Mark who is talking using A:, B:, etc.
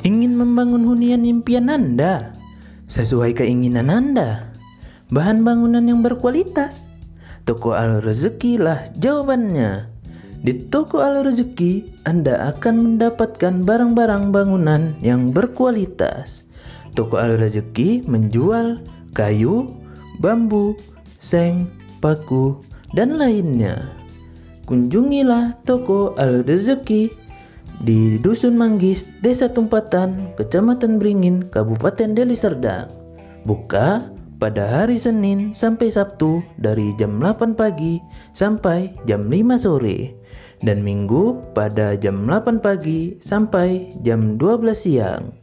A: Ingin membangun hunian impian Anda sesuai keinginan Anda. Bahan bangunan yang berkualitas. Toko Al Rezeki lah jawabannya. Di Toko Al Rezeki, Anda akan mendapatkan barang-barang bangunan yang berkualitas. Toko Al Rezeki menjual kayu, bambu, seng, paku, dan lainnya. Kunjungilah Toko Al Rezeki di Dusun Manggis, Desa Tumpatan, Kecamatan Beringin, Kabupaten Deli Serdang. Buka pada hari Senin sampai Sabtu dari jam 8 pagi sampai jam 5 sore dan Minggu pada jam 8 pagi sampai jam 12 siang.